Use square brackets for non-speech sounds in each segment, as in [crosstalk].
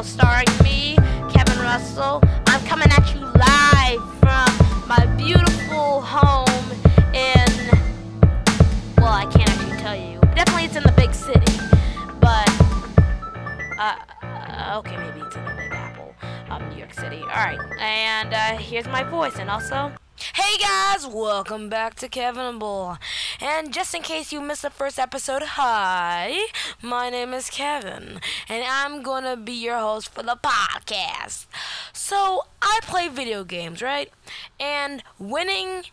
Cannibal, starring me, Kevin Russell. I'm coming at you live from my beautiful home in. Well, I can't actually tell you. Definitely, it's in the big city. But, uh, uh, okay, maybe it's in the Big Apple, um, New York City. Alright, and uh, here's my voice, and also. Hey guys, welcome back to Kevin and Bull. And just in case you missed the first episode, hi, my name is Kevin, and I'm gonna be your host for the podcast. So, I play video games, right? And winning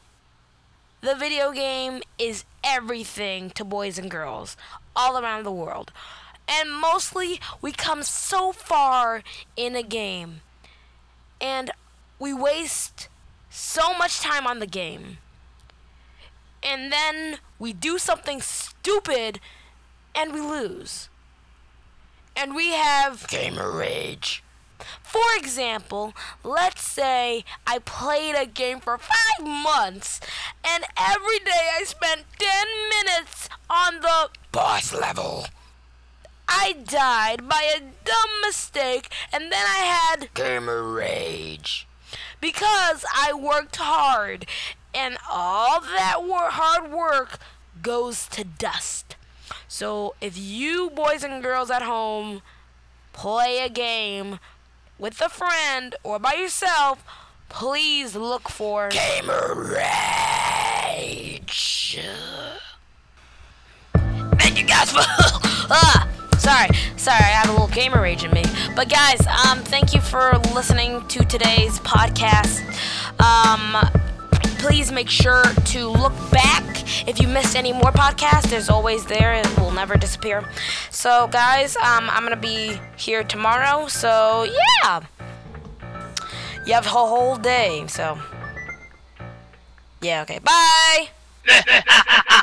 the video game is everything to boys and girls all around the world. And mostly, we come so far in a game, and we waste so much time on the game. And then we do something stupid and we lose. And we have gamer rage. For example, let's say I played a game for five months and every day I spent 10 minutes on the boss level. I died by a dumb mistake and then I had gamer rage because I worked hard, and all that wor- hard work goes to dust. So if you boys and girls at home play a game with a friend or by yourself, please look for Gamer Rage. Thank you guys for [laughs] sorry, sorry, I have a little gamer rage in me. But guys, um, thank you for listening to today's podcast. Um, please make sure to look back if you missed any more podcasts. There's always there; it will never disappear. So, guys, um, I'm gonna be here tomorrow. So, yeah, you have a whole day. So, yeah, okay, bye. [laughs]